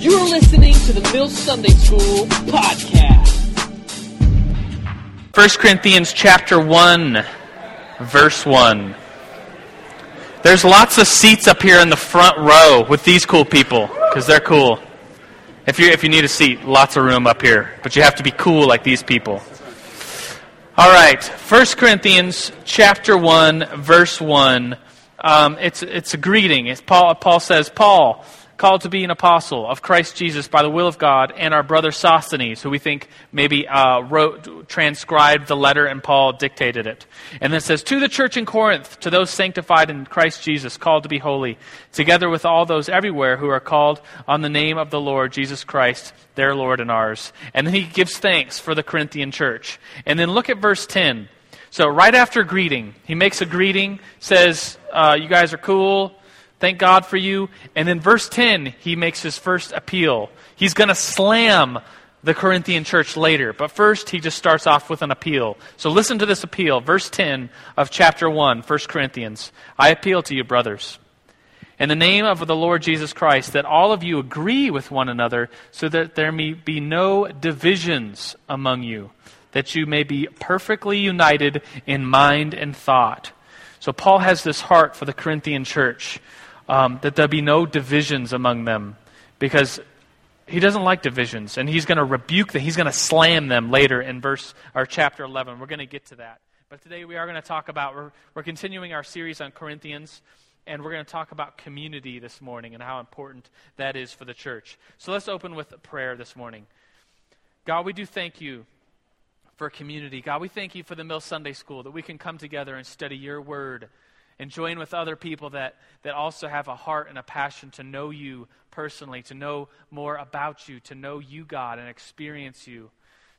You're listening to the Mill Sunday School podcast. 1 Corinthians chapter 1, verse 1. There's lots of seats up here in the front row with these cool people because they're cool. If you if you need a seat, lots of room up here, but you have to be cool like these people. All right, 1 Corinthians chapter 1, verse 1. Um, it's, it's a greeting. It's Paul, Paul says, Paul, called to be an apostle of Christ Jesus by the will of God, and our brother Sosthenes, who we think maybe uh, wrote, transcribed the letter, and Paul dictated it. And then it says, To the church in Corinth, to those sanctified in Christ Jesus, called to be holy, together with all those everywhere who are called on the name of the Lord Jesus Christ, their Lord and ours. And then he gives thanks for the Corinthian church. And then look at verse 10. So, right after greeting, he makes a greeting, says, uh, You guys are cool. Thank God for you. And in verse 10, he makes his first appeal. He's going to slam the Corinthian church later, but first he just starts off with an appeal. So listen to this appeal. Verse 10 of chapter 1, 1 Corinthians. I appeal to you, brothers, in the name of the Lord Jesus Christ, that all of you agree with one another, so that there may be no divisions among you, that you may be perfectly united in mind and thought. So Paul has this heart for the Corinthian church um, that there be no divisions among them because he doesn't like divisions. And he's going to rebuke them. He's going to slam them later in verse or chapter 11 we're going to get to that. But today we are going to talk about we're, we're continuing our series on corinthians and we're going to talk about community this morning and how important that is for the church. So let's open with a prayer this morning. God we do thank you for community. God we thank you for the mill sunday school that we can come together and study your word and join with other people that, that also have a heart and a passion to know you personally, to know more about you, to know you, God, and experience you.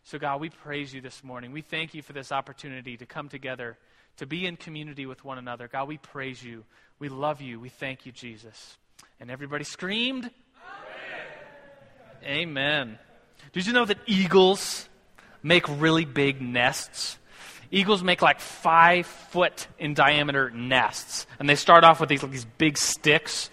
So, God, we praise you this morning. We thank you for this opportunity to come together, to be in community with one another. God, we praise you. We love you. We thank you, Jesus. And everybody screamed, Amen. Amen. Did you know that eagles make really big nests? Eagles make like five foot in diameter nests. And they start off with these, like, these big sticks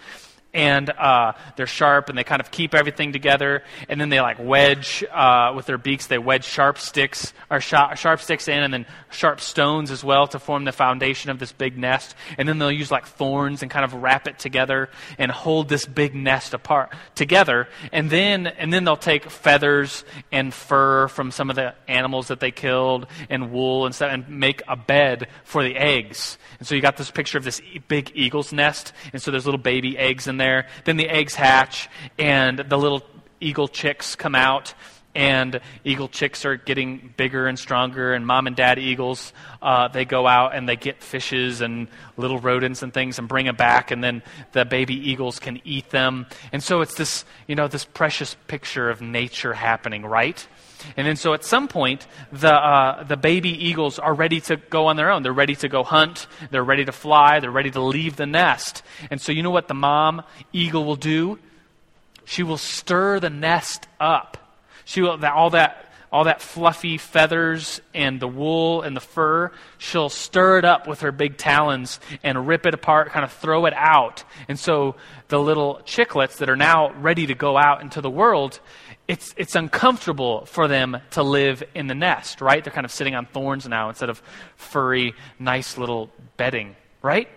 and uh, they're sharp and they kind of keep everything together. And then they like wedge uh, with their beaks they wedge sharp sticks or sharp sticks in and then sharp stones as well to form the foundation of this big nest. And then they'll use like thorns and kind of wrap it together and hold this big nest apart together. And then and then they'll take feathers and fur from some of the animals that they killed and wool and stuff and make a bed for the eggs. And so you got this picture of this big eagle's nest. And so there's little baby eggs in there. Then the eggs hatch, and the little eagle chicks come out. And eagle chicks are getting bigger and stronger, and mom and dad eagles, uh, they go out and they get fishes and little rodents and things and bring them back, and then the baby eagles can eat them. And so it's this, you know, this precious picture of nature happening, right? And then so at some point, the, uh, the baby eagles are ready to go on their own. They're ready to go hunt. They're ready to fly. They're ready to leave the nest. And so you know what the mom eagle will do? She will stir the nest up. She will, all that, all that fluffy feathers and the wool and the fur, she'll stir it up with her big talons and rip it apart, kind of throw it out. And so the little chicklets that are now ready to go out into the world, it's, it's uncomfortable for them to live in the nest, right? They're kind of sitting on thorns now instead of furry, nice little bedding, right?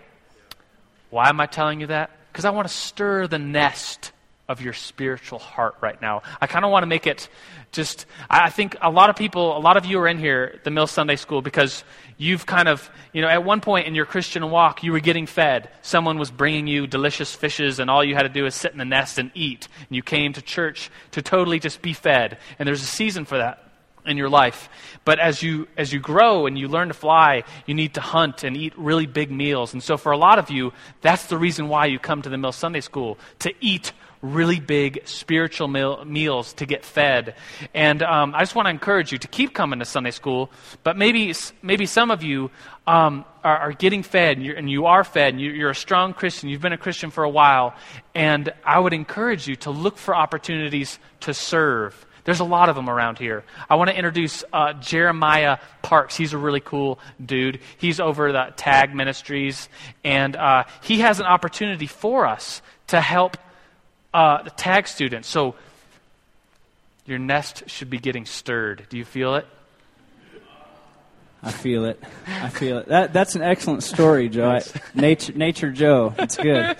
Why am I telling you that? Because I want to stir the nest of your spiritual heart right now. I kind of want to make it just, I think a lot of people, a lot of you are in here, the Mill Sunday School, because you've kind of, you know, at one point in your Christian walk, you were getting fed. Someone was bringing you delicious fishes, and all you had to do is sit in the nest and eat. And you came to church to totally just be fed. And there's a season for that in your life. But as you as you grow and you learn to fly, you need to hunt and eat really big meals. And so for a lot of you, that's the reason why you come to the Mill Sunday School to eat really big spiritual meal, meals to get fed. And um, I just want to encourage you to keep coming to Sunday school, but maybe, maybe some of you um, are, are, getting fed and, and, you are fed and you, are a strong Christian, you've been a Christian for a while, and I would encourage you to look for opportunities to serve. There's a lot of them around here. I want to introduce uh, Jeremiah Parks. He's a really cool dude. He's over the Tag Ministries, and uh, he has an opportunity for us to help uh, the tag students. So your nest should be getting stirred. Do you feel it? I feel it. I feel it. That, that's an excellent story, Joe. I, nature, nature Joe. It's good.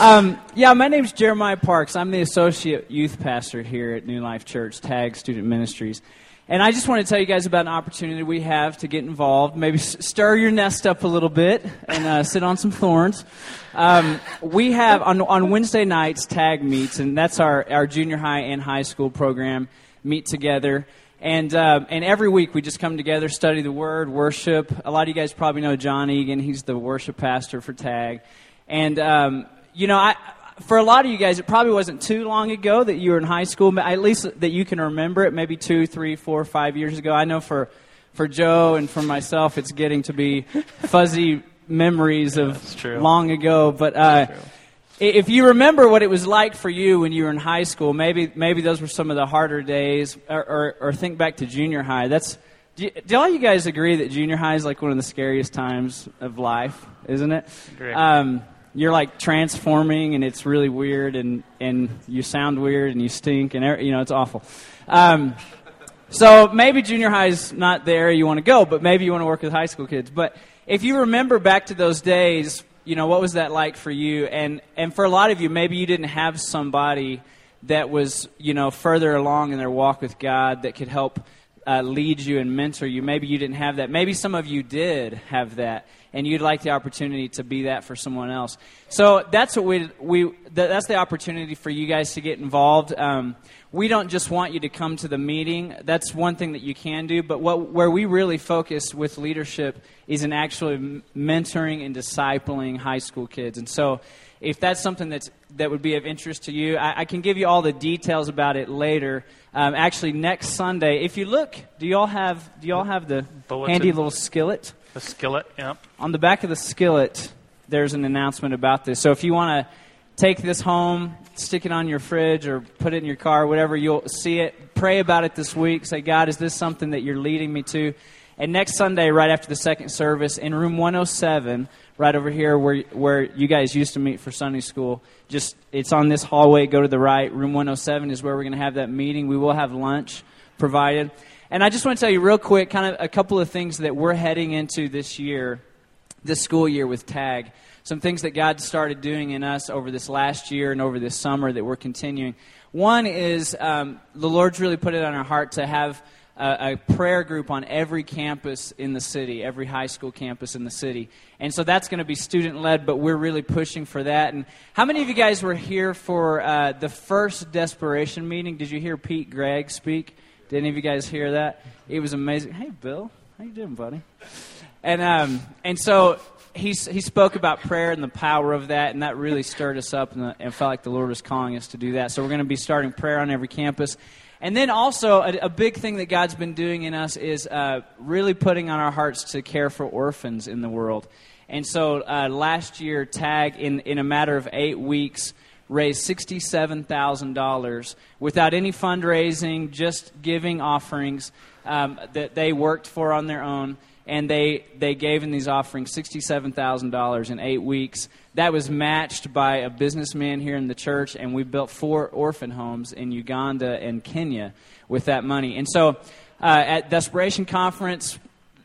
Um, yeah, my name's Jeremiah Parks. I'm the associate youth pastor here at New Life Church, Tag Student Ministries. And I just want to tell you guys about an opportunity we have to get involved. Maybe stir your nest up a little bit and uh, sit on some thorns. Um, we have on, on Wednesday nights tag meets, and that's our, our junior high and high school program meet together. And, uh, and every week we just come together, study the Word, worship. A lot of you guys probably know Jon Egan. He's the worship pastor for Tag. And, um, you know, I, for a lot of you guys, it probably wasn't too long ago that you were in high school, at least that you can remember it, maybe two, three, four, five years ago. I know for, for Joe and for myself, it's getting to be fuzzy memories of long ago. But uh, if you remember what it was like for you when you were in high school, maybe maybe those were some of the harder days, or, or, or think back to junior high. That's do, you, do, all you guys agree that junior high is like one of the scariest times of life, isn't it? Um, you're like transforming, and it's really weird, and and you sound weird, and you stink, and you know it's awful. Um, so maybe junior high is not the area you want to go, but maybe you want to work with high school kids. But if you remember back to those days you know, what was that like for you? And and for a lot of you, maybe you didn't have somebody that was, you know, further along in their walk with God that could help uh, lead you and mentor you. Maybe you didn't have that. Maybe some of you did have that, and you'd like the opportunity to be that for someone else. So that's what we we that's the opportunity for you guys to get involved. Um, we don't just want you to come to the meeting. That's one thing that you can do. But what, where we really focus with leadership is in actually mentoring and discipling high school kids. And so, if that's something that's, that would be of interest to you, I, I can give you all the details about it later. Um, actually, next Sunday, if you look, do y'all have do y'all have the Bulletin. handy little skillet? The skillet, yep. On the back of the skillet, there's an announcement about this. So if you want to take this home, stick it on your fridge or put it in your car, whatever, you'll see it. Pray about it this week. Say, God, is this something that you're leading me to? And next Sunday, right after the second service, in room 107, right over here where, where you guys used to meet for Sunday school, just it's on this hallway. Go to the right. Room 107 is where we're going to have that meeting. We will have lunch provided. And I just want to tell you real quick, kind of a couple of things that we're heading into this year, this school year with TAG some things that God started doing in us over this last year and over this summer that we're continuing. One is um, the Lord's really put it on our heart to have a, a, prayer group on every campus in the city, every high school campus in the city. And so that's going to be student led, but we're really pushing for that. And how many of you guys were here for uh, the first desperation meeting? Did you hear Pete Greig speak? Did any of you guys hear that? It was amazing. Hey, Bill, how you doing, buddy? And um, and so he, he spoke about prayer and the power of that, and that really stirred us up and, the, and felt like the Lord was calling us to do that. So we're going to be starting prayer on every campus. And then also, a, a big thing that God's been doing in us is uh, really putting on our hearts to care for orphans in the world. And so uh, last year, TAG, in, in a matter of eight weeks, raised $67,000 without any fundraising, just giving offerings um, that they worked for on their own and they, they gave in these offerings $67,000 in eight weeks. That was matched by a businessman here in the church, and we built four orphan homes in Uganda and Kenya with that money. And so uh, at Desperation Conference,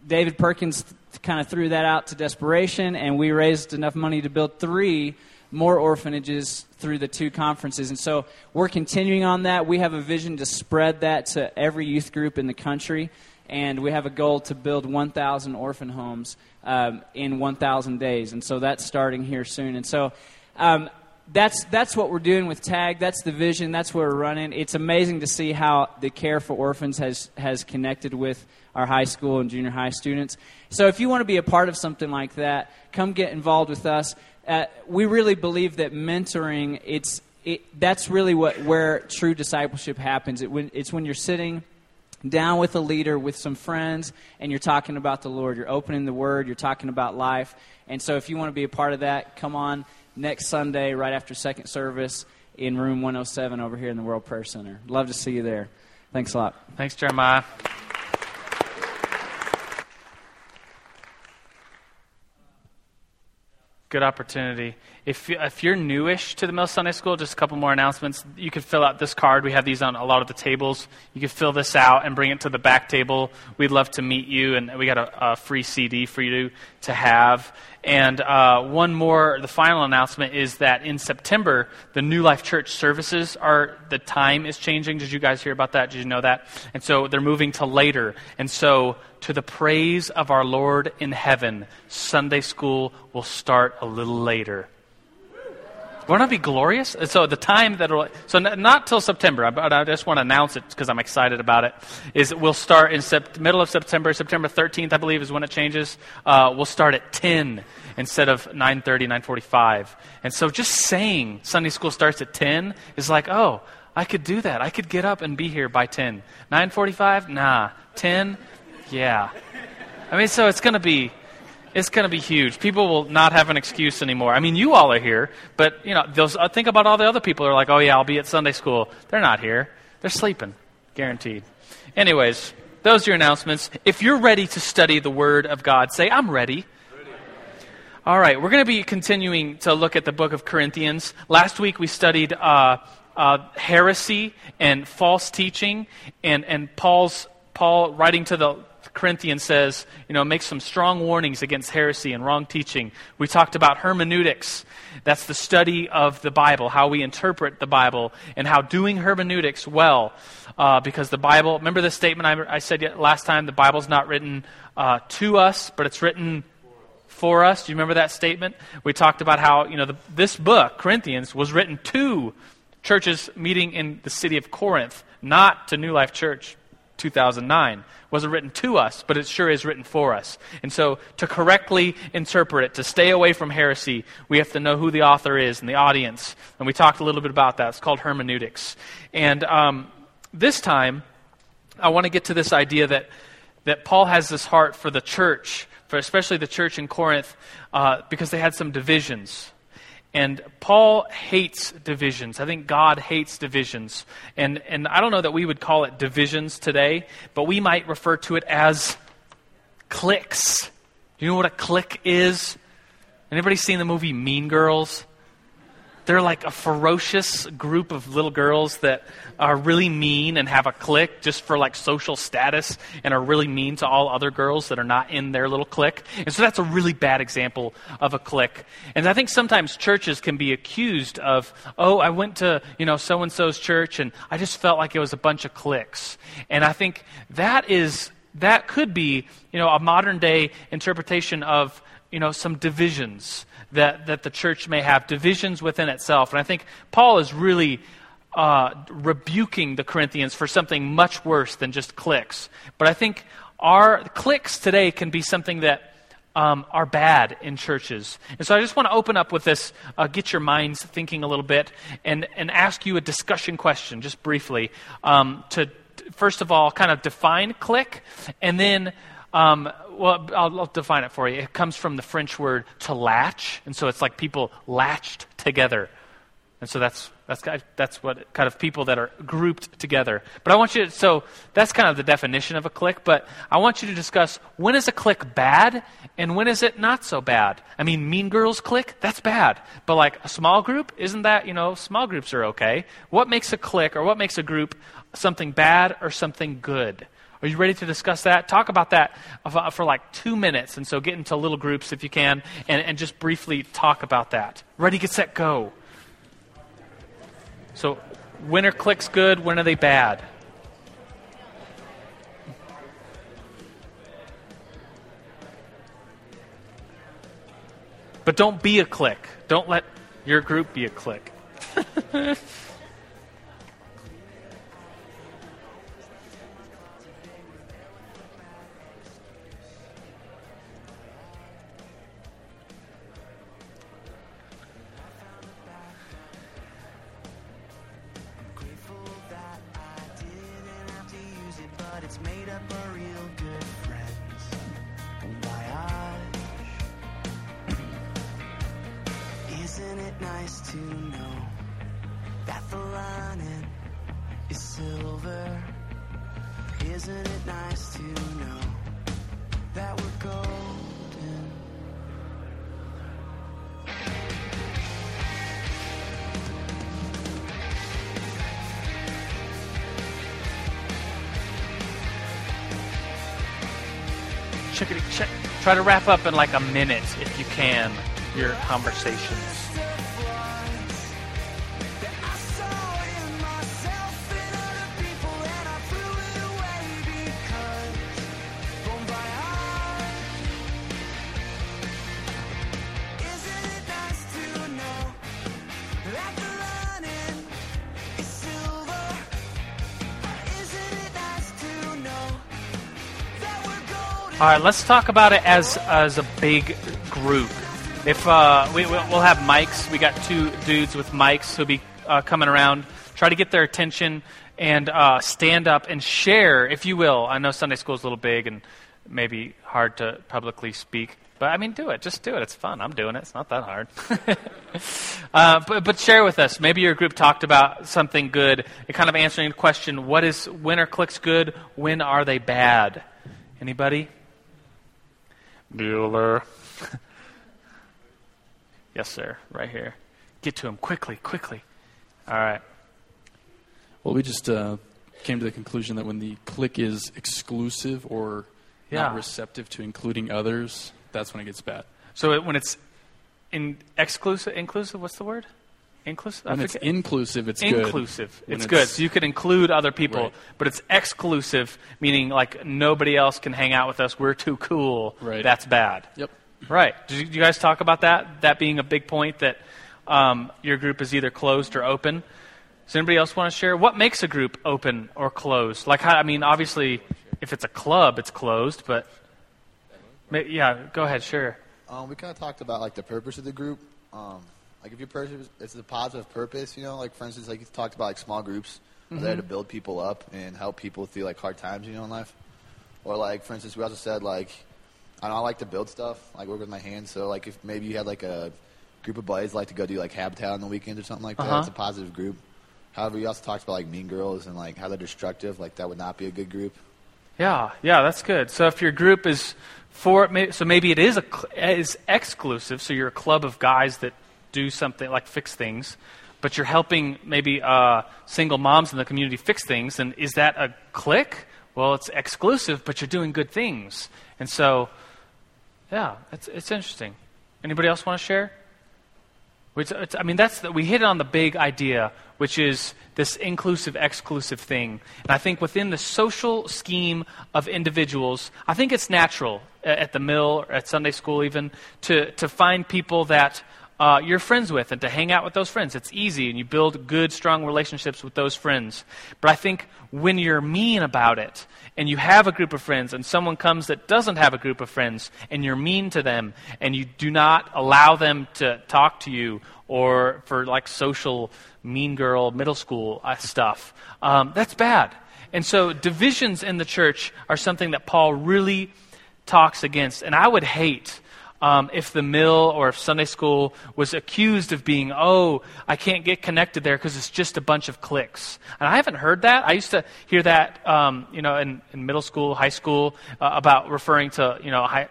David Perkins kind of threw that out to Desperation, and we raised enough money to build three more orphanages through the two conferences. And so we're continuing on that. We have a vision to spread that to every youth group in the country and we have a goal to build 1,000 orphan homes um, in 1,000 days, and so that's starting here soon. And so um, that's that's what we're doing with Tag. That's the vision. That's where we're running. It's amazing to see how the care for orphans has has connected with our high school and junior high students. So if you want to be a part of something like that, come get involved with us. Uh, we really believe that mentoring it's it, that's really what where true discipleship happens. It, when, it's when you're sitting down with a leader, with some friends, and you're talking about the Lord. You're opening the Word, you're talking about life. And so if you want to be a part of that, come on next Sunday, right after second service, in room 107 over here in the World Prayer Center. Love to see you there. Thanks a lot. Thanks, Jeremiah. Good opportunity. If, if you're newish to the Mill Sunday School, just a couple more announcements. You could fill out this card. We have these on a lot of the tables. You could fill this out and bring it to the back table. We'd love to meet you, and we got a, a free CD for you to have. And uh, one more, the final announcement is that in September, the New Life Church services are, the time is changing. Did you guys hear about that? Did you know that? And so they're moving to later. And so, to the praise of our Lord in heaven, Sunday school will start a little later. Won't that be glorious? So the time that so not till September, but I just want to announce it because I'm excited about it. Is we'll start in sept- middle of September, September 13th, I believe, is when it changes. Uh, we'll start at 10 instead of 9:30, 9:45. And so just saying Sunday school starts at 10 is like, oh, I could do that. I could get up and be here by 10. 9:45, nah. 10, yeah. I mean, so it's going to be it's going to be huge. People will not have an excuse anymore. I mean, you all are here, but you know, those, uh, think about all the other people who are like, "Oh yeah, I'll be at Sunday school." They're not here. They're sleeping, guaranteed. Anyways, those are your announcements. If you're ready to study the Word of God, say, "I'm ready." All right, we're going to be continuing to look at the book of Corinthians. Last week we studied uh, uh, heresy and false teaching, and, and Paul's Paul writing to the Corinthians says, you know, makes some strong warnings against heresy and wrong teaching. We talked about hermeneutics. That's the study of the Bible, how we interpret the Bible, and how doing hermeneutics well, uh, because the Bible, remember the statement I, I said last time, the Bible's not written uh, to us, but it's written for us. Do you remember that statement? We talked about how, you know, the, this book, Corinthians, was written to churches meeting in the city of Corinth, not to New Life Church 2009. Wasn't written to us, but it sure is written for us. And so, to correctly interpret it, to stay away from heresy, we have to know who the author is and the audience. And we talked a little bit about that. It's called hermeneutics. And um, this time, I want to get to this idea that, that Paul has this heart for the church, for especially the church in Corinth, uh, because they had some divisions. And Paul hates divisions. I think God hates divisions. And, and I don't know that we would call it divisions today, but we might refer to it as cliques. Do you know what a clique is? Anybody seen the movie Mean Girls? They're like a ferocious group of little girls that are really mean and have a clique just for like social status and are really mean to all other girls that are not in their little clique. And so that's a really bad example of a clique. And I think sometimes churches can be accused of, oh, I went to, you know, so and so's church and I just felt like it was a bunch of cliques. And I think that is that could be, you know, a modern day interpretation of, you know, some divisions that, that the church may have, divisions within itself. And I think Paul is really uh, rebuking the Corinthians for something much worse than just cliques. But I think our cliques today can be something that um, are bad in churches. And so I just want to open up with this, uh, get your minds thinking a little bit, and, and ask you a discussion question, just briefly, um, to first of all kind of define clique, and then um, well, I'll, I'll, define it for you. It comes from the French word to latch, and so it's like people latched together. And so that's, that's, that's what kind of people that are grouped together. But I want you to, so that's kind of the definition of a clique, but I want you to discuss when is a clique bad and when is it not so bad? I mean, Mean Girls clique, that's bad. But like a small group, isn't that, you know, small groups are okay. What makes a clique or what makes a group something bad or something good? Are you ready to discuss that? Talk about that uh, for like two minutes. And so get into little groups if you can and, and just briefly talk about that. Ready, get set, go. So, when are cliques good? When are they bad? But don't be a clique. Don't let your group be a clique. try to wrap up in like a minute if you can your conversations. All right, let's talk about it as as a big group. If uh, we, we'll have mics, we got two dudes with mics who'll be uh, coming around. Try to get their attention and uh, stand up and share, if you will. I know Sunday school is a little big and maybe hard to publicly speak, but I mean, do it. Just do it. It's fun. I'm doing it. It's not that hard. uh, but, but share with us. Maybe your group talked about something good. It kind of answering the question: What is when are cliques good? When are they bad? Anybody? Bueller. yes, sir. Right here. Get to him quickly, quickly. All right. Well, we just uh, came to the conclusion that when the clique is exclusive or Yeah. not receptive to including others, that's when it gets bad. So it, when it's in exclusive, inclusive. What's the word? Inclusive. When it's inclusive, it's good. inclusive. When It's, good. So you could include other people, Right. but it's exclusive, meaning like nobody else can hang out with us. We're too cool. Right. That's bad. Yep. Right. Did you, did you guys talk about that? That being a big point that um, your group is either closed or open. Does anybody else want to share? What makes a group open or closed? Like, how, I mean, obviously, if it's a club, it's closed, but ma- yeah, go ahead, sure. Um, we kind of talked about like the purpose of the group. Um, like if your purpose it's a positive purpose, you know, like for instance, like you talked about like small groups are there to build people up and help people through like hard times, you know, in life. Or like for instance, we also said like I know, I like to build stuff, like work with my hands. So like if maybe you had like a group of buddies like to go do like habitat on the weekend or something like that, Uh-huh. it's a positive group. However, we also talked about like mean girls and like how they're destructive. Like that would not be a good group. Yeah, yeah, that's good. So if your group is for, so maybe it is a is exclusive. So you're a club of guys that do something like fix things, but you're helping maybe uh, single moms in the community fix things. And is that a clique? Well, it's exclusive, but you're doing good things. And so, yeah, it's it's interesting. Anybody else want to share? I mean, that's the, we hit on the big idea, which is this inclusive, exclusive thing. And I think within the social scheme of individuals, I think it's natural a- at the mill or at Sunday school even to, to find people that uh, you're friends with and to hang out with those friends. It's easy, and you build good, strong relationships with those friends. But I think when you're mean about it, and you have a group of friends, and someone comes that doesn't have a group of friends, and you're mean to them, and you do not allow them to talk to you, or for like social mean girl middle school uh, stuff, um, that's bad. And so divisions in the church are something that Paul really talks against. And I would hate um, if the mill or if Sunday school was accused of being, oh, I can't get connected there because it's just a bunch of cliques. And I haven't heard that. I used to hear that, um, you know, in, in middle school, high school, uh, about referring to, you know, high,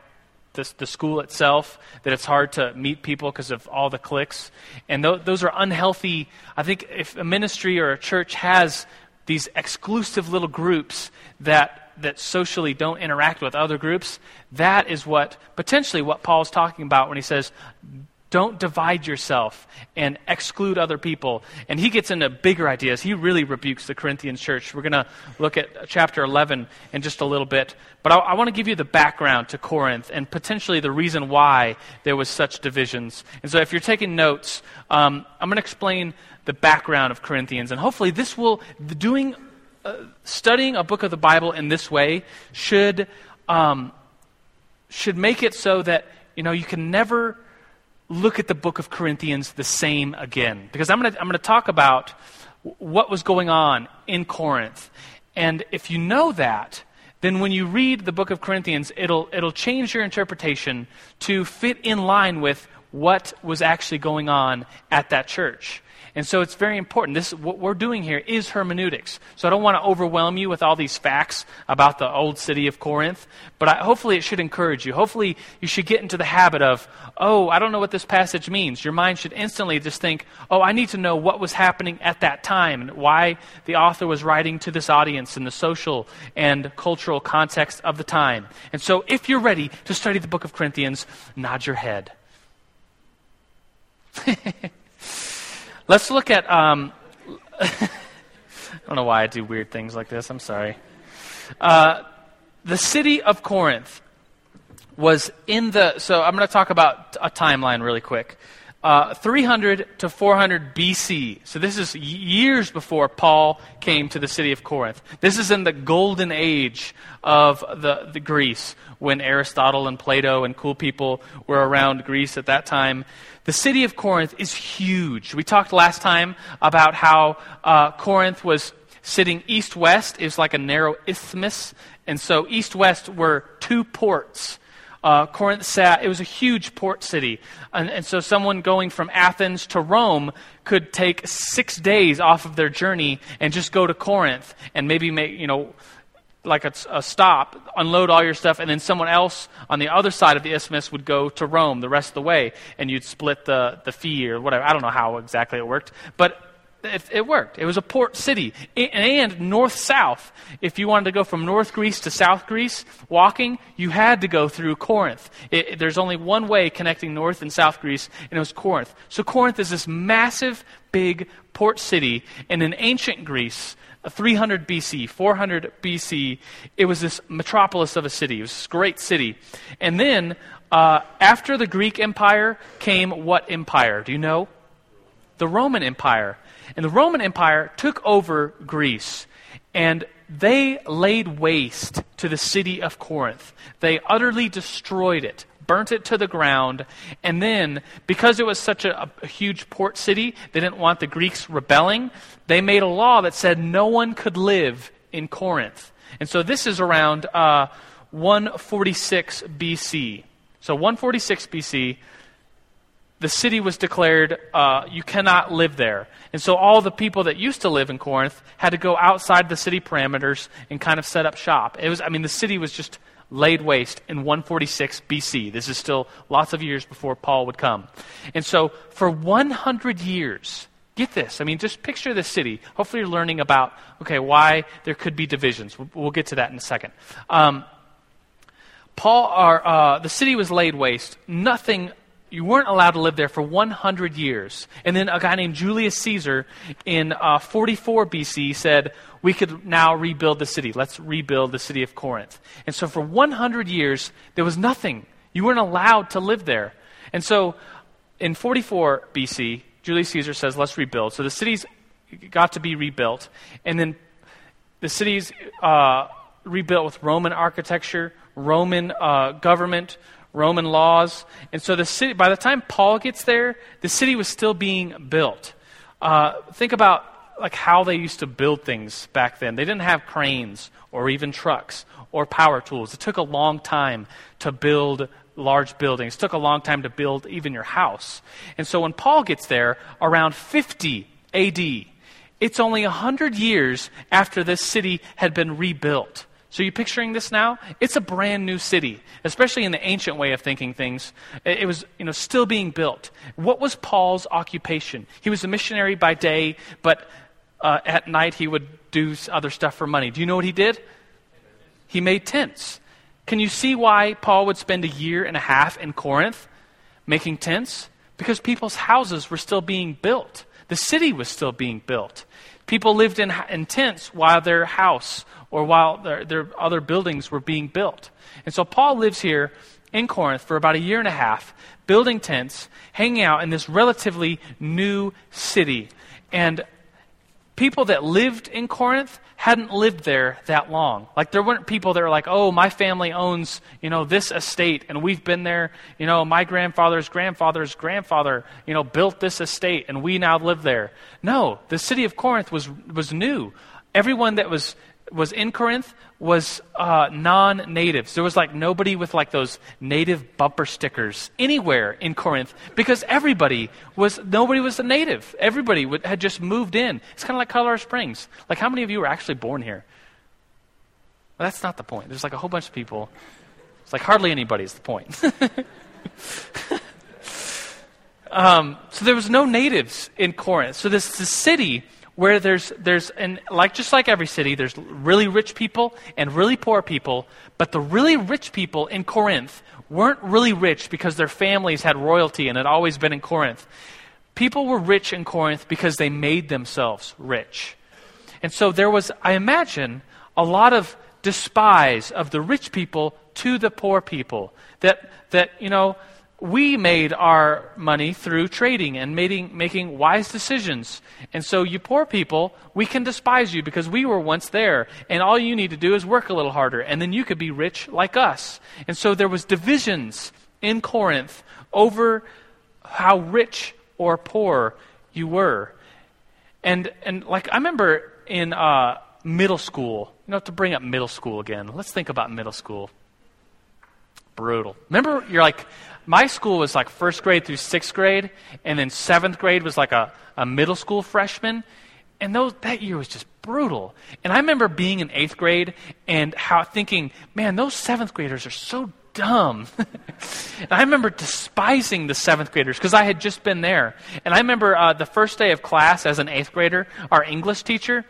the, the school itself, that it's hard to meet people because of all the cliques. And tho- those are unhealthy. I think if a ministry or a church has these exclusive little groups that, that socially don't interact with other groups, that is what potentially what Paul's talking about when he says, don't divide yourself and exclude other people. And he gets into bigger ideas. He really rebukes the Corinthian church. We're going to look at chapter 11 in just a little bit. But I, I want to give you the background to Corinth and potentially the reason why there was such divisions. And so if you're taking notes, um, I'm going to explain the background of Corinthians. And hopefully this will, doing, uh, studying a book of the Bible in this way should, um, should make it so that, you know, you can never look at the book of Corinthians the same again. Because I'm going to I'm going to talk about what was going on in Corinth. And if you know that, then when you read the book of Corinthians, it'll, it'll change your interpretation to fit in line with what was actually going on at that church. And so it's very important. This what we're doing here is hermeneutics. So I don't want to overwhelm you with all these facts about the old city of Corinth, but I, hopefully it should encourage you. Hopefully you should get into the habit of, oh, I don't know what this passage means. Your mind should instantly just think, oh, I need to know what was happening at that time and why the author was writing to this audience in the social and cultural context of the time. And so if you're ready to study the book of Corinthians, nod your head. Let's look at. Um, I don't know why I do weird things like this. I'm sorry. Uh, the city of Corinth was in the. So I'm going to talk about a timeline really quick. Uh, 300 to 400 BC. So this is years before Paul came to the city of Corinth. This is in the golden age of the, the Greece when Aristotle and Plato and cool people were around Greece at that time. The city of Corinth is huge. We talked last time about how uh, Corinth was sitting east west, is like a narrow isthmus. And so east west were two ports. Uh, Corinth sat, it was a huge port city. And, and, so someone going from Athens to Rome could take six days off of their journey and just go to Corinth and maybe make, you know, like a, a, stop, unload all your stuff, and then someone else on the other side of the isthmus would go to Rome the rest of the way, and you'd split the, the fee or whatever. I don't know how exactly it worked, but it, it worked. It was a port city. And north south, if you wanted to go from North Greece to South Greece walking, you had to go through Corinth. It, there's only one way connecting North and South Greece, and it was Corinth. So Corinth is this massive, big port city, and in ancient Greece, 300 BC, 400 BC, it was this metropolis of a city. It was this great city. And then, uh, after the Greek Empire came what empire? Do you know? The Roman Empire. And the Roman Empire took over Greece. And they laid waste to the city of Corinth. They utterly destroyed it burnt it to the ground, and then, because it was such a, a, huge port city, they didn't want the Greeks rebelling, they made a law that said no one could live in Corinth. And so this is around uh, 146 BC. So 146 BC, the city was declared uh, you cannot live there. And so all the people that used to live in Corinth had to go outside the city parameters and kind of set up shop. It was, I mean, the city was just laid waste in 146 BC. This is still lots of years before Paul would come. And so for 100 years, get this. I mean, just picture the city. Hopefully, you're learning about, okay, why there could be divisions. We'll, get to that in a second. Um, Paul, uh, the city was laid waste. Nothing you weren't allowed to live there for 100 years. And then a guy named Julius Caesar in uh, 44 BC said, We could now rebuild the city. Let's rebuild the city of Corinth. And so for 100 years, there was nothing. You weren't allowed to live there. And so in 44 BC, Julius Caesar says, Let's rebuild. So the city's got to be rebuilt. And then the city's uh, rebuilt with Roman architecture, Roman uh, government, Roman laws. And so the city, by the time Paul gets there, the city was still being built. Uh, think about like how they used to build things back then. They didn't have cranes or even trucks or power tools. It took a long time to build large buildings. It took a long time to build even your house. And so when Paul gets there around 50 AD, it's only 100 years after this city had been rebuilt. So you picturing this now? It's a brand new city, especially in the ancient way of thinking things. It was, you know, still being built. What was Paul's occupation? He was a missionary by day, but uh, at night he would do other stuff for money. Do you know what he did? He made tents. Can you see why Paul would spend a year and a half in Corinth making tents? Because people's houses were still being built. The city was still being built. People lived in, in tents while their house or while their, their other buildings were being built. And so Paul lives here in Corinth for about a year and a half, building tents, hanging out in this relatively new city. And people that lived in Corinth hadn't lived there that long. Like there weren't people that were like, "Oh, my family owns, you know, this estate and we've been there, you know, my grandfather's grandfather's grandfather, you know, built this estate and we now live there." No, the city of Corinth was was new. Everyone that was was in Corinth was uh, non-natives. There was like nobody with like those native bumper stickers anywhere in Corinth because everybody was nobody was a native. Everybody had just moved in. It's kind of like Colorado Springs. Like how many of you were actually born here? Well, that's not the point. There's like a whole bunch of people. It's like hardly anybody is the point. um, so there was no natives in Corinth. So this, this city where there's there's and like just like every city, there's really rich people and really poor people. But the really rich people in Corinth weren't really rich because their families had royalty and had always been in Corinth. People were rich in Corinth because they made themselves rich. And so there was, I imagine, a lot of despise of the rich people to the poor people. That, that you know, we made our money through trading and making, making wise decisions. And so, you poor people, we can despise you because we were once there. And all you need to do is work a little harder. And then you could be rich like us. And so, there was divisions in Corinth over how rich or poor you were. And, and like, I remember in uh, middle school, you know, to bring up middle school again, let's think about middle school. Brutal. Remember, you're like, my school was like first grade through sixth grade, and then seventh grade was like a, a middle school freshman. And those, that year was just brutal. And I remember being in eighth grade and how thinking, man, those seventh graders are so dumb. and I remember despising the seventh graders because I had just been there. And I remember uh, the first day of class as an eighth grader, our English teacher,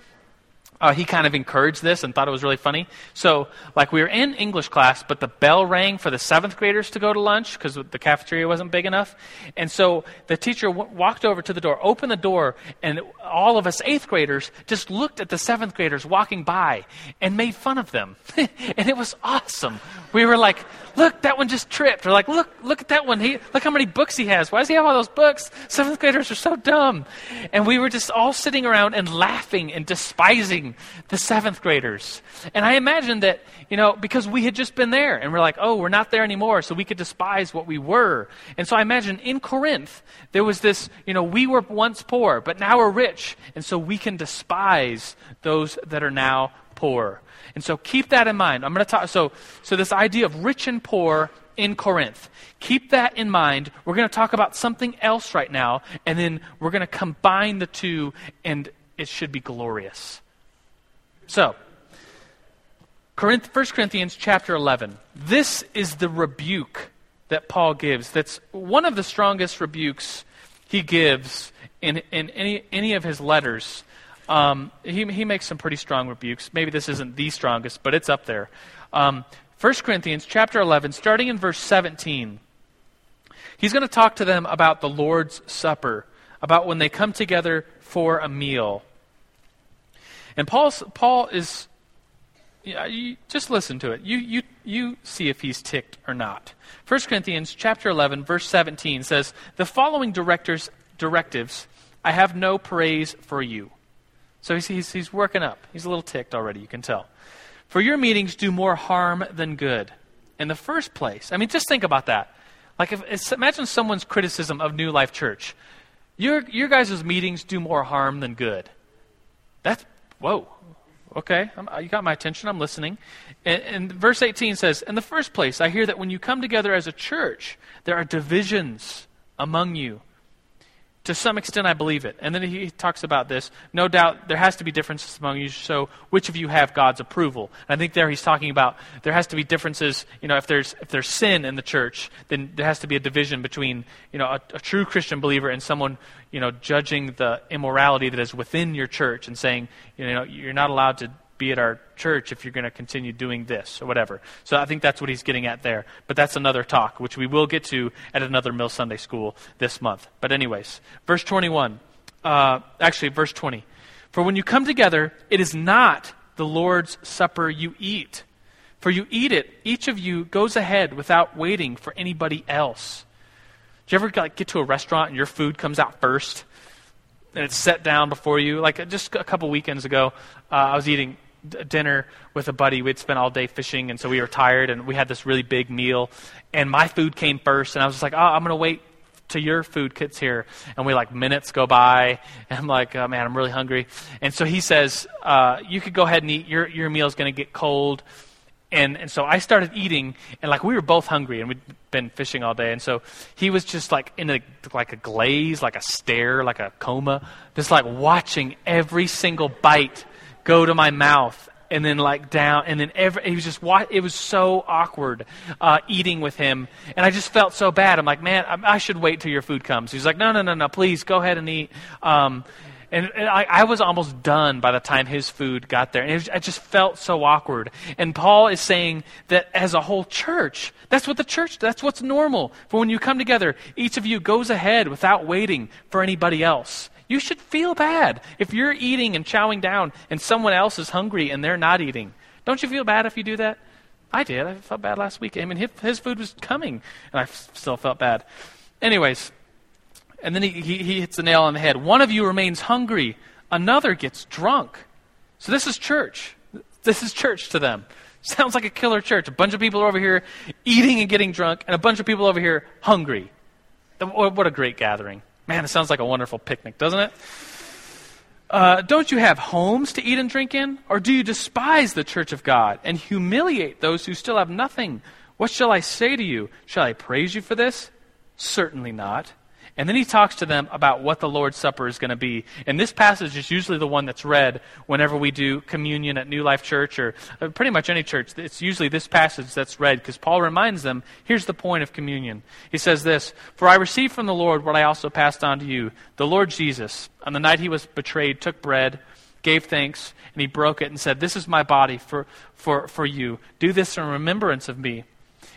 uh, he kind of encouraged this and thought it was really funny. So, like, we were in English class, but the bell rang for the seventh graders to go to lunch because the cafeteria wasn't big enough. And so the teacher w- walked over to the door, opened the door, and all of us eighth graders just looked at the seventh graders walking by and made fun of them. and it was awesome. We were like, look, that one just tripped. Or like, look, look at that one. He, look how many books he has. Why does he have all those books? Seventh graders are so dumb. And we were just all sitting around and laughing and despising the seventh graders. And I imagine that, you know, because we had just been there and we're like, oh, we're not there anymore, so we could despise what we were. And so I imagine in Corinth, there was this, you know, we were once poor, but now we're rich. And so we can despise those that are now poor. And so keep that in mind. I'm going to talk. So, so this idea of rich and poor in Corinth. Keep that in mind. We're going to talk about something else right now, and then we're going to combine the two, and it should be glorious. So, Corinth, 1 Corinthians chapter 11. This is the rebuke that Paul gives. That's one of the strongest rebukes he gives in, in any, any of his letters. Um, he, he makes some pretty strong rebukes. Maybe this isn't the strongest, but it's up there. Um, 1 Corinthians chapter 11, starting in verse 17. He's going to talk to them about the Lord's Supper, about when they come together for a meal. And Paul's, Paul is, yeah, you, just listen to it. You, you, you see if he's ticked or not. 1 Corinthians chapter 11, verse 17 says, The following directors, directives I have no praise for you. So he's, he's, he's working up. He's a little ticked already, you can tell. For your meetings do more harm than good. In the first place, I mean, just think about that. Like, if, imagine someone's criticism of New Life Church. Your, your guys' meetings do more harm than good. That's, whoa, okay, I'm, uh, you got my attention, I'm listening. And, and verse 18 says, In the first place, I hear that when you come together as a church, there are divisions among you to some extent, I believe it. And then he talks about this. No doubt there has to be differences among you, so which of you have God's approval? And I think there he's talking about there has to be differences. You know, if there's, if there's sin in the church, then there has to be a division between, you know, a, a true Christian believer and someone, you know, judging the immorality that is within your church and saying, you know, you're not allowed to be at our church if you're going to continue doing this or whatever. So I think that's what he's getting at there. But that's another talk, which we will get to at another Mill Sunday School this month. But, anyways, verse 21. Uh, actually, verse 20. For when you come together, it is not the Lord's Supper you eat. For you eat it, each of you goes ahead without waiting for anybody else. Do you ever like, get to a restaurant and your food comes out first? and it's set down before you. Like just a couple weekends ago, uh, I was eating dinner with a buddy. We'd spent all day fishing, and so we were tired, and we had this really big meal. And my food came first, and I was like, oh, I'm going to wait to your food gets here. And we like minutes go by, and I'm like, oh, man, I'm really hungry. And so he says, uh, you could go ahead and eat. Your, your meal's going to get cold. And, and so I started eating, and like we were both hungry, and we'd been fishing all day. And so he was just like in a, like a glaze, like a stare, like a coma, just like watching every single bite go to my mouth and then like down and then every he was just it was so awkward uh, eating with him and i just felt so bad i'm like man I, I, should wait till your food comes he's like no no no no please go ahead and eat um, and, and I, I, was almost done by the time his food got there. And was, it just felt so awkward. And Paul is saying that as a whole church, that's what the church, that's what's normal. For when you come together, each of you goes ahead without waiting for anybody else. You should feel bad if you're eating and chowing down and someone else is hungry and they're not eating. Don't you feel bad if you do that? I did. I felt bad last week. I mean, his, his food was coming, and I f- still felt bad. Anyways, and then he, he, he hits the nail on the head. One of you remains hungry, another gets drunk. So this is church. This is church to them. Sounds like a killer church. A bunch of people are over here eating and getting drunk, and a bunch of people over here hungry. What a great gathering. Man, it sounds like a wonderful picnic, doesn't it? Uh, don't you have homes to eat and drink in? Or do you despise the church of God and humiliate those who still have nothing? What shall I say to you? Shall I praise you for this? Certainly not. And then he talks to them about what the Lord's Supper is going to be. And this passage is usually the one that's read whenever we do communion at New Life Church or uh, pretty much any church. It's usually this passage that's read because Paul reminds them here's the point of communion. He says this For I received from the Lord what I also passed on to you. The Lord Jesus, on the night he was betrayed, took bread, gave thanks, and he broke it and said, This is my body for, for, for you. Do this in remembrance of me.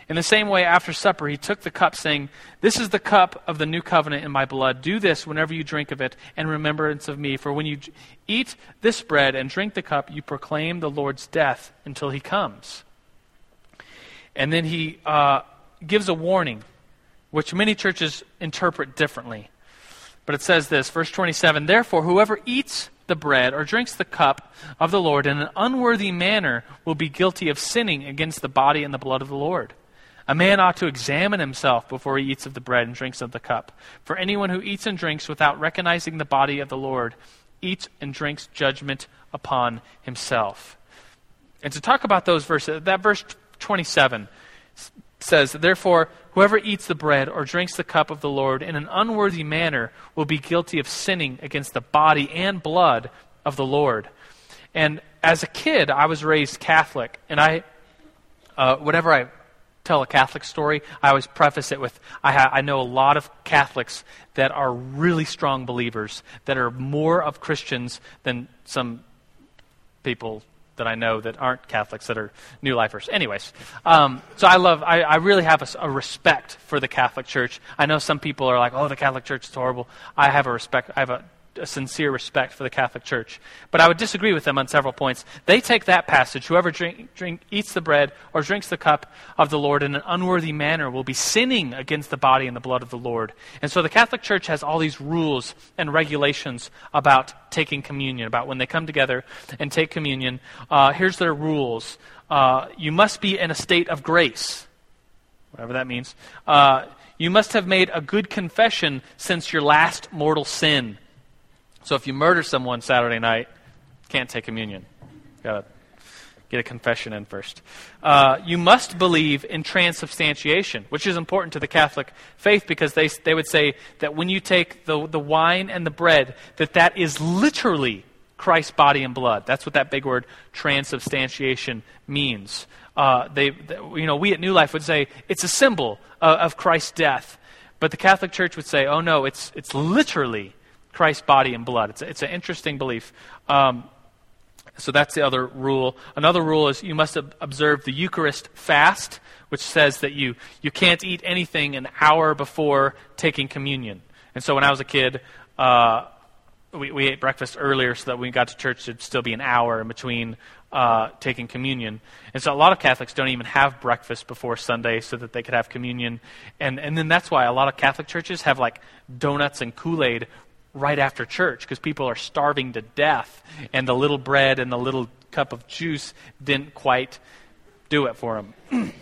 In the same way, after supper, he took the cup, saying, This is the cup of the new covenant in my blood. Do this whenever you drink of it in remembrance of me. For when you eat this bread and drink the cup, you proclaim the Lord's death until he comes. And then he uh, gives a warning, which many churches interpret differently. But it says this, verse 27 Therefore, whoever eats the bread or drinks the cup of the Lord in an unworthy manner will be guilty of sinning against the body and the blood of the Lord. A man ought to examine himself before he eats of the bread and drinks of the cup. For anyone who eats and drinks without recognizing the body of the Lord eats and drinks judgment upon himself. And to talk about those verses, that verse 27 says, Therefore, whoever eats the bread or drinks the cup of the Lord in an unworthy manner will be guilty of sinning against the body and blood of the Lord. And as a kid, I was raised Catholic, and I, uh, whatever I tell a Catholic story, I always preface it with I, ha- I know a lot of Catholics that are really strong believers, that are more of Christians than some people that I know that aren't Catholics that are new lifers. Anyways, um, so I love, I, I really have a, a, respect for the Catholic Church. I know some people are like, oh, the Catholic Church is horrible. I have a respect, I have a a sincere respect for the Catholic Church. But I would disagree with them on several points. They take that passage, whoever drink, drink, eats the bread or drinks the cup of the Lord in an unworthy manner will be sinning against the body and the blood of the Lord. And so the Catholic Church has all these rules and regulations about taking communion, about when they come together and take communion. Uh, here's their rules. Uh, you must be in a state of grace, whatever that means. Uh, you must have made a good confession since your last mortal sin. So if you murder someone Saturday night, can't take communion. Got to get a confession in first. Uh, you must believe in transubstantiation, which is important to the Catholic faith because they, they would say that when you take the, the wine and the bread, that that is literally Christ's body and blood. That's what that big word transubstantiation means. Uh, they, they, you know, we at New Life would say it's a symbol of, of Christ's death, but the Catholic Church would say, oh no, it's, it's literally Christ's body and blood. It's, a, it's an interesting belief. Um, so that's the other rule. Another rule is you must observe the Eucharist fast, which says that you, you can't eat anything an hour before taking communion. And so when I was a kid, uh, we, we ate breakfast earlier so that when we got to church, it'd still be an hour in between uh, taking communion. And so a lot of Catholics don't even have breakfast before Sunday so that they could have communion. And, and then that's why a lot of Catholic churches have like donuts and Kool Aid right after church because people are starving to death, and the little bread and the little cup of juice didn't quite do it for them.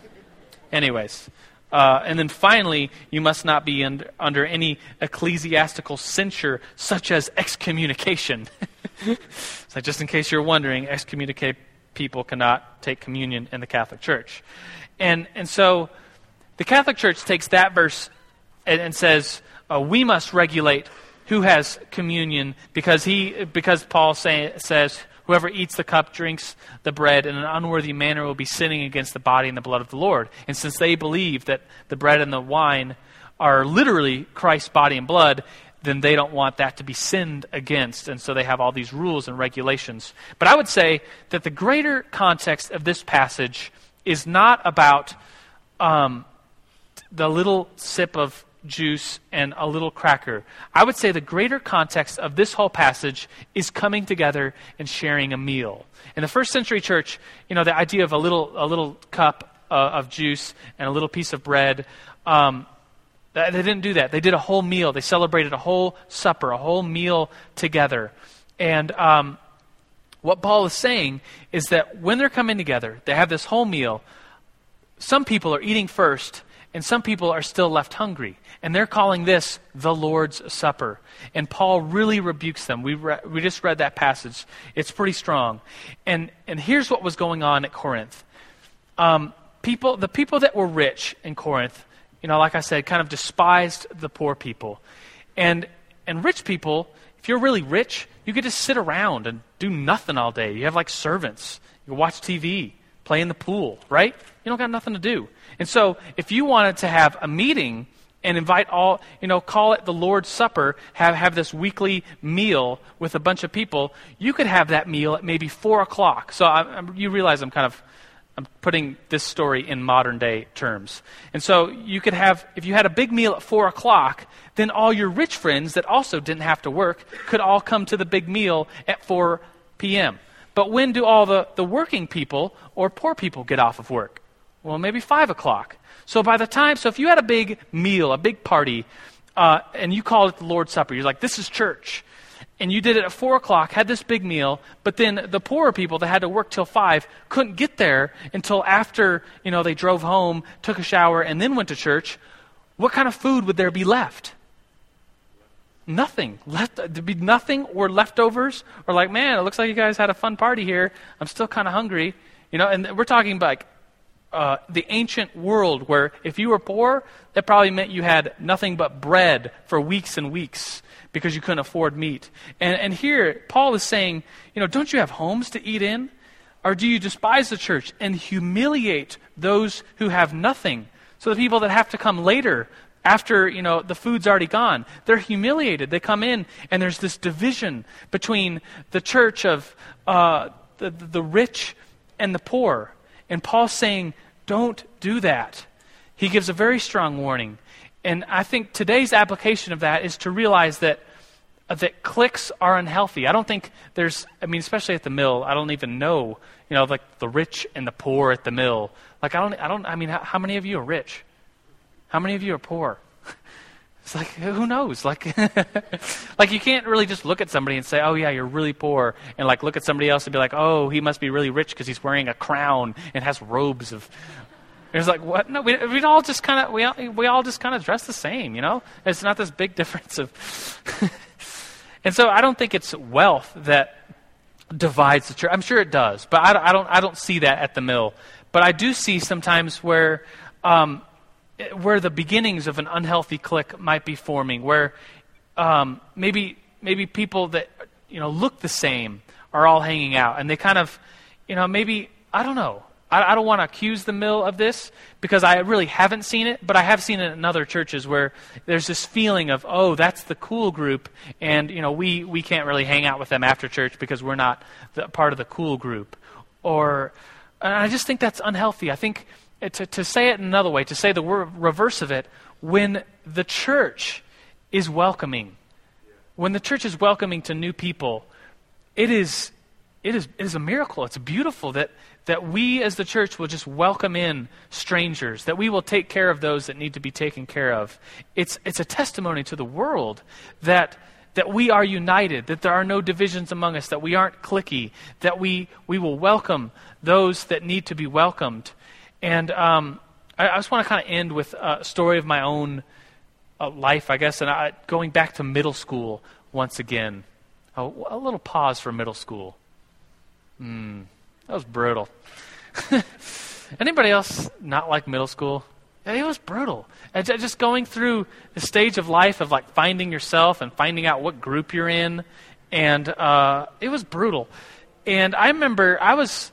Anyways, Uh, and then finally, you must not be under, under any ecclesiastical censure, such as excommunication. so, just in case you're wondering, excommunicate people cannot take communion in the Catholic Church. And, and so, the Catholic Church takes that verse and, and says, uh, we must regulate who has communion because, he, because Paul say, says, Whoever eats the cup, drinks the bread in an unworthy manner will be sinning against the body and the blood of the Lord. And since they believe that the bread and the wine are literally Christ's body and blood, then they don't want that to be sinned against. And so they have all these rules and regulations. But I would say that the greater context of this passage is not about um, the little sip of juice, and a little cracker. I would say the greater context of this whole passage is coming together and sharing a meal. In the first century church, you know, the idea of a little, a little cup uh, of juice and a little piece of bread, um, they didn't do that. They did a whole meal. They celebrated a whole supper, a whole meal together. And um, what Paul is saying is that when they're coming together, they have this whole meal. Some people are eating first, and some people are still left hungry. And they're calling this the Lord's Supper. And Paul really rebukes them. We, re- we just read that passage. It's pretty strong. And, and here's what was going on at Corinth. Um, people, the people that were rich in Corinth, you know, like I said, kind of despised the poor people. And, and rich people, if you're really rich, you get to sit around and do nothing all day. You have like servants. You watch TV, play in the pool, right? You don't got nothing to do. And so if you wanted to have a meeting and invite all, you know, call it the Lord's Supper, have, have this weekly meal with a bunch of people, you could have that meal at maybe 4 o'clock. So I, I, you realize I'm kind of I'm putting this story in modern day terms. And so you could have, if you had a big meal at 4 o'clock, then all your rich friends that also didn't have to work could all come to the big meal at 4 p.m. But when do all the, the working people or poor people get off of work? Well, maybe 5 o'clock. So by the time, so if you had a big meal, a big party, uh, and you called it the Lord's Supper, you're like, this is church. And you did it at 4 o'clock, had this big meal, but then the poorer people that had to work till 5 couldn't get there until after, you know, they drove home, took a shower, and then went to church. What kind of food would there be left? Nothing. Left, there'd be nothing or leftovers, or like, man, it looks like you guys had a fun party here. I'm still kind of hungry. You know, and we're talking like uh, the ancient world where if you were poor, that probably meant you had nothing but bread for weeks and weeks because you couldn't afford meat. And, and here, Paul is saying, you know, don't you have homes to eat in? Or do you despise the church and humiliate those who have nothing? So the people that have to come later, after you know the food's already gone, they're humiliated. They come in, and there's this division between the church of uh, the, the rich and the poor. And Paul's saying, don't do that. He gives a very strong warning. And I think today's application of that is to realize that uh, that cliques are unhealthy. I don't think there's I mean especially at the mill, I don't even know, you know, like the rich and the poor at the mill. Like I don't I don't I mean how, how many of you are rich? How many of you are poor? It's like who knows? Like, like you can't really just look at somebody and say, "Oh yeah, you're really poor," and like look at somebody else and be like, "Oh, he must be really rich because he's wearing a crown and has robes of." It's like what? No, we we all just kind of we all, we all just kind of dress the same, you know. It's not this big difference of. and so I don't think it's wealth that divides the church. I'm sure it does, but I, I don't I don't see that at the mill. But I do see sometimes where. Um, where the beginnings of an unhealthy clique might be forming, where um, maybe maybe people that you know look the same are all hanging out, and they kind of, you know, maybe I don't know. I, I don't want to accuse the mill of this because I really haven't seen it, but I have seen it in other churches where there's this feeling of, oh, that's the cool group, and you know, we we can't really hang out with them after church because we're not the, part of the cool group, or. I just think that's unhealthy. I think Eh, to, to say it another way, to say the reverse of it, when the church is welcoming, when the church is welcoming to new people, it is, it is, it is a miracle. It's beautiful that, that we as the church will just welcome in strangers, that we will take care of those that need to be taken care of. It's, it's a testimony to the world that, that we are united, that there are no divisions among us, that we aren't cliquey, that we, we will welcome those that need to be welcomed. And um, I, I just want to kind of end with a story of my own uh, life, I guess, and I, going back to middle school once again. Oh, a little pause for middle school. Hmm, that was brutal. Anybody else not like middle school? It was brutal. Just going through the stage of life of like finding yourself and finding out what group you're in, and uh, it was brutal. And I remember I was.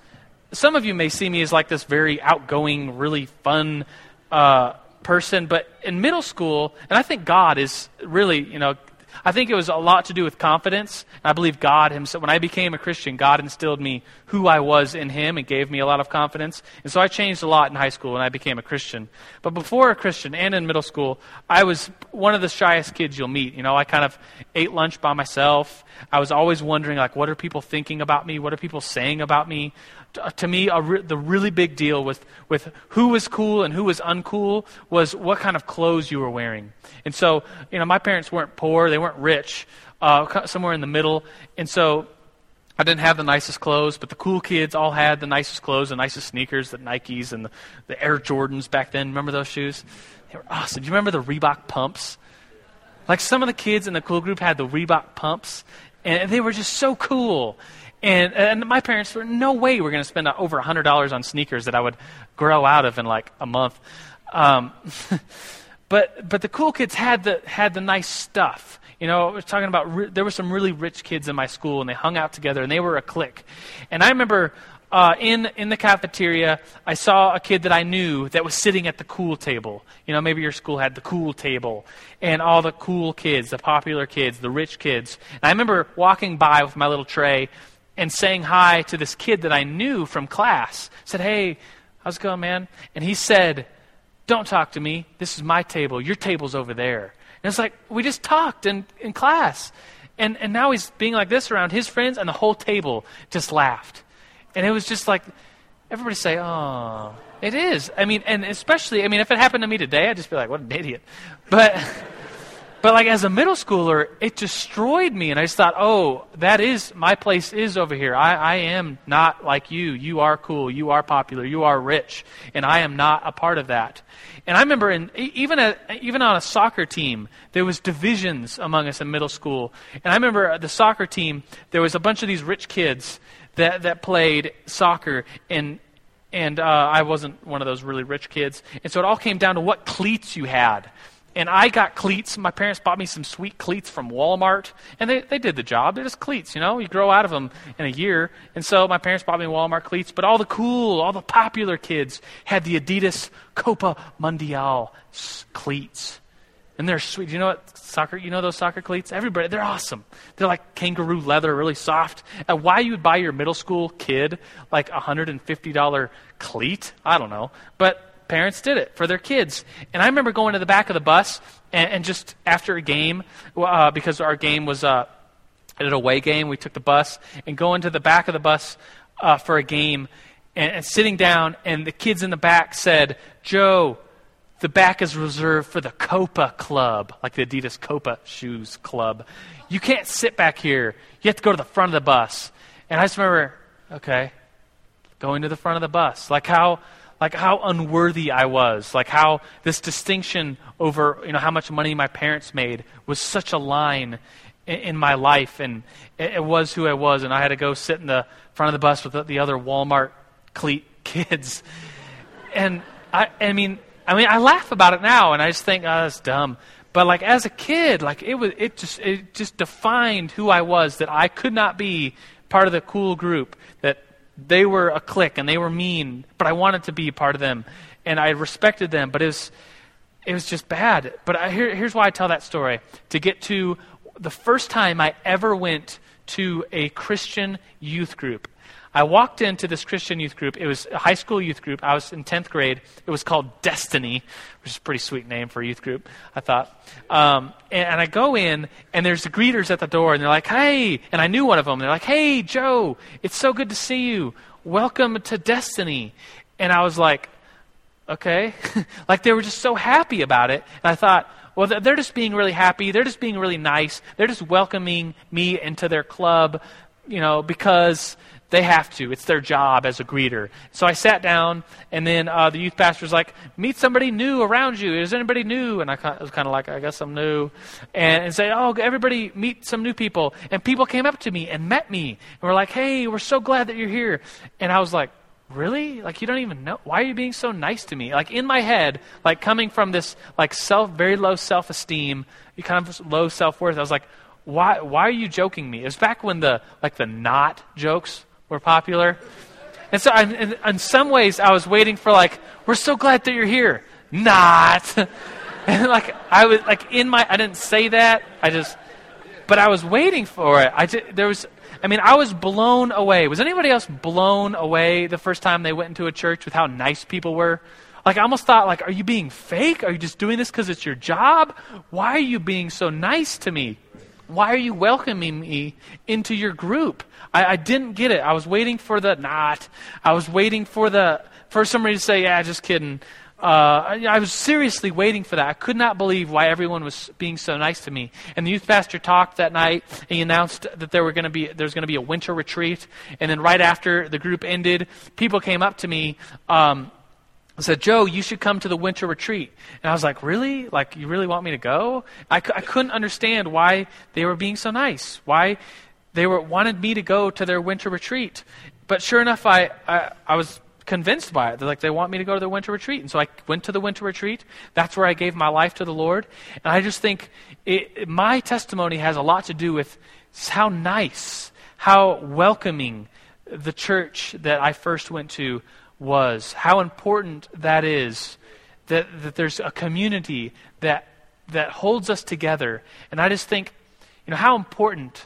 Some of you may see me as like this very outgoing, really fun uh, person, but in middle school, and I think God is really, you know, I think it was a lot to do with confidence. I believe God Himself, when I became a Christian, God instilled me who I was in Him and gave me a lot of confidence. And so I changed a lot in high school when I became a Christian. But before a Christian and in middle school, I was one of the shyest kids you'll meet. You know, I kind of ate lunch by myself. I was always wondering, like, what are people thinking about me? What are people saying about me? To, uh, to me, re- the really big deal with, with who was cool and who was uncool was what kind of clothes you were wearing. And so, you know, my parents weren't poor, they weren't rich, uh, somewhere in the middle. And so I didn't have the nicest clothes, but the cool kids all had the nicest clothes, the nicest sneakers, the Nikes and the, the Air Jordans back then. Remember those shoes? They were awesome. Do you remember the Reebok pumps? Like some of the kids in the cool group had the Reebok pumps, and they were just so cool. And, and my parents were no way we're going to spend over $100 on sneakers that I would grow out of in like a month. Um, but, but the cool kids had the, had the nice stuff. You know, I was talking about, re- there were some really rich kids in my school, and they hung out together, and they were a clique. And I remember uh, in, in the cafeteria, I saw a kid that I knew that was sitting at the cool table. You know, maybe your school had the cool table, and all the cool kids, the popular kids, the rich kids. And I remember walking by with my little tray and saying hi to this kid that I knew from class. said, Hey, how's it going, man? And he said, Don't talk to me. This is my table. Your table's over there. And it's like, we just talked in, in class. And, and now he's being like this around his friends, and the whole table just laughed. And it was just like, everybody say, oh, it is. I mean, and especially, I mean, if it happened to me today, I'd just be like, what an idiot. But. But like as a middle schooler, it destroyed me, and I just thought, oh, that is my place is over here. I, I am not like you. You are cool. You are popular. You are rich, and I am not a part of that. And I remember, in, even a, even on a soccer team, there was divisions among us in middle school. And I remember the soccer team, there was a bunch of these rich kids that that played soccer, and and uh, I wasn't one of those really rich kids, and so it all came down to what cleats you had and I got cleats. My parents bought me some sweet cleats from Walmart, and they, they did the job. They're just cleats, you know. You grow out of them in a year. And so my parents bought me Walmart cleats, but all the cool, all the popular kids had the Adidas Copa Mundial cleats. And they're sweet. You know what soccer? You know those soccer cleats? Everybody, they're awesome. They're like kangaroo leather, really soft. And why you would buy your middle school kid like a hundred and fifty dollar cleat? I don't know. But parents did it for their kids. And I remember going to the back of the bus and, and just after a game, uh, because our game was uh, an away game, we took the bus and going to the back of the bus uh, for a game and, and sitting down, and the kids in the back said, Joe, the back is reserved for the Copa Club, like the Adidas Copa Shoes Club. You can't sit back here. You have to go to the front of the bus. And I just remember, okay, going to the front of the bus. Like how like how unworthy I was, like how this distinction over you know how much money my parents made was such a line in, in my life, and it, it, was who I was, and I had to go sit in the front of the bus with the, the other Walmart cleat kids, and I, I mean, I mean, I laugh about it now, and I just think, oh, that's dumb. But like as a kid, like it was, it just, it just defined who I was. That I could not be part of the cool group. That they were a clique and they were mean, but I wanted to be part of them and I respected them, but it was it was just bad. But I, here, here's why I tell that story to get to the first time I ever went to a Christian youth group. I walked into this Christian youth group. It was a high school youth group. I was in 10th grade. It was called Destiny, which is a pretty sweet name for a youth group, I thought. Um, and, and, I go in, and there's the greeters at the door, and they're like, hey, and I knew one of them. They're like, hey, Joe, it's so good to see you. Welcome to Destiny. And I was like, okay. like they were just so happy about it. And I thought, well, they're just being really happy. They're just being really nice. They're just welcoming me into their club, you know, because they have to. It's their job as a greeter. So I sat down, and then uh, the youth pastor was like, "Meet somebody new around you. Is anybody new?" And I was kind of like, "I guess I'm new," and, and say, "Oh, everybody meet some new people." And people came up to me and met me, and were like, "Hey, we're so glad that you're here." And I was like, really like you don't even know why are you being so nice to me like in my head like coming from this like self very low self-esteem kind of low self-worth i was like why why are you joking me it was back when the like the not jokes were popular and so I, in, in some ways i was waiting for like we're so glad that you're here not and like i was like in my i didn't say that i just but i was waiting for it i just, there was I mean, I was blown away. Was anybody else blown away the first time they went into a church with how nice people were? Like, I almost thought, like, are you being fake? Are you just doing this because it's your job? Why are you being so nice to me? Why are you welcoming me into your group? I, I didn't get it. I was waiting for the not. I was waiting for the for somebody to say, "Yeah, just kidding." uh, I, I, was seriously waiting for that. I could not believe why everyone was being so nice to me. And the youth pastor talked that night. And he announced that there were going to be there's going to be a winter retreat. And then right after the group ended, people came up to me. Um, and said, Joe, you should come to the winter retreat. And I was like, really? Like, you really want me to go? I, I couldn't understand why they were being so nice, why they were wanted me to go to their winter retreat. But sure enough, I, I, I was convinced by it. They're like, they want me to go to their winter retreat. And so I went to the winter retreat. That's where I gave my life to the Lord. And I just think it, my testimony has a lot to do with how nice, how welcoming the church that I first went to was, how important that is, that, that there's a community that, that holds us together. And I just think, you know, how important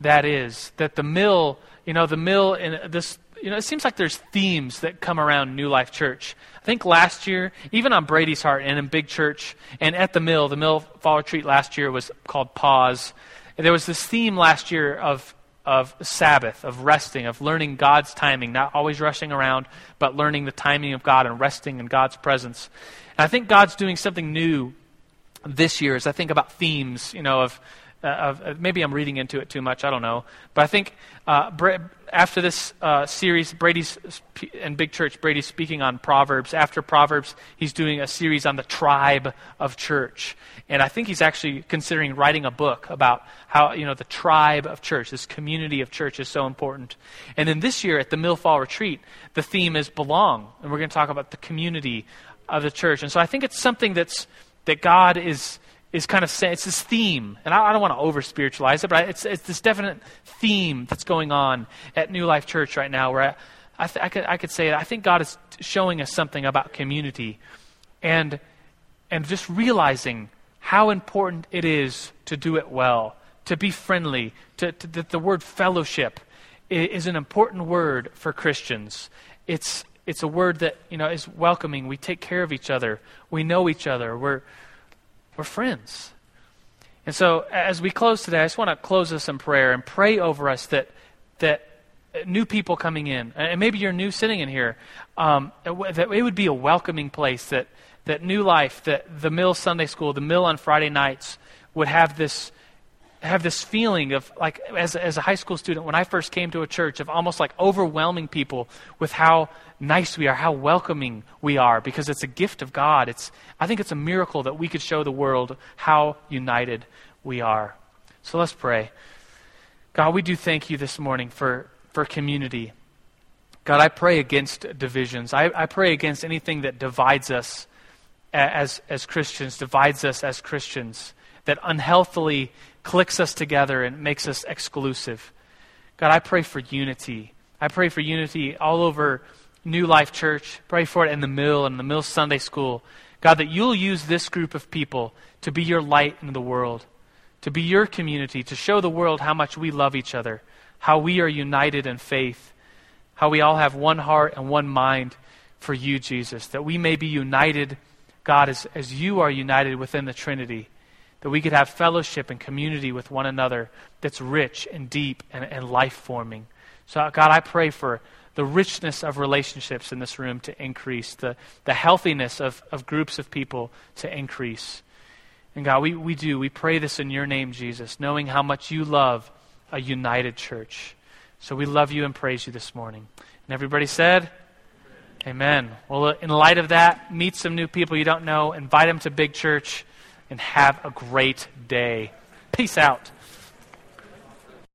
that is, that the mill, you know, the mill in this you know, it seems like there's themes that come around New Life Church. I think last year, even on Brady's Heart and in Big Church and at the Mill, the Mill Fall Retreat last year was called Pause. And there was this theme last year of of Sabbath, of resting, of learning God's timing, not always rushing around, but learning the timing of God and resting in God's presence. And I think God's doing something new this year as I think about themes, you know, of uh, of, maybe I'm reading into it too much. I don't know. But I think uh, after this uh, series, Brady's and Big Church, Brady's speaking on Proverbs. After Proverbs, he's doing a series on the tribe of church, and I think he's actually considering writing a book about how you know the tribe of church, this community of church, is so important. And then this year at the Mill Fall Retreat, the theme is belong, and we're going to talk about the community of the church. And so I think it's something that's that God is is kind of saying it's this theme, and I, I don't want to over spiritualize it, but it's, it's this definite theme that's going on at New Life Church right now where I, I, th- I, could, I could say I think God is showing us something about community and, and just realizing how important it is to do it well, to be friendly, to, to, that the word fellowship is an important word for Christians. It's, it's a word that you know, is welcoming. We take care of each other, we know each other, we're we're friends. And so, as we close today, I just want to close us in prayer and pray over us that, that new people coming in, and maybe you're new sitting in here, um, that it would be a welcoming place, that, that New Life, that the Mill Sunday School, the Mill on Friday nights would have this have this feeling of like as, as a high school student when i first came to a church of almost like overwhelming people with how nice we are how welcoming we are because it's a gift of god. It's i think it's a miracle that we could show the world how united we are. So let's pray. God we do thank you this morning for for community. God i pray against divisions. I, I pray against anything that divides us as as christians divides us as christians that unhealthily clicks us together and makes us exclusive. God, I pray for unity. I pray for unity all over New Life Church. Pray for it in the Mill and the Mill Sunday School. God, that you'll use this group of people to be your light in the world, to be your community, to show the world how much we love each other, how we are united in faith, how we all have one heart and one mind for you, Jesus, that we may be united, God, as, as you are united within the Trinity that we could have fellowship and community with one another that's rich and deep and, and life forming. So, God, I pray for the richness of relationships in this room to increase, the, the healthiness of, of groups of people to increase. And God, we, we do. We pray this in your name, Jesus, knowing how much you love a united church. So we love you and praise you this morning. And everybody said, Amen. Well, in light of that, meet some new people you don't know, invite them to Big Church, and have a great day. Peace out.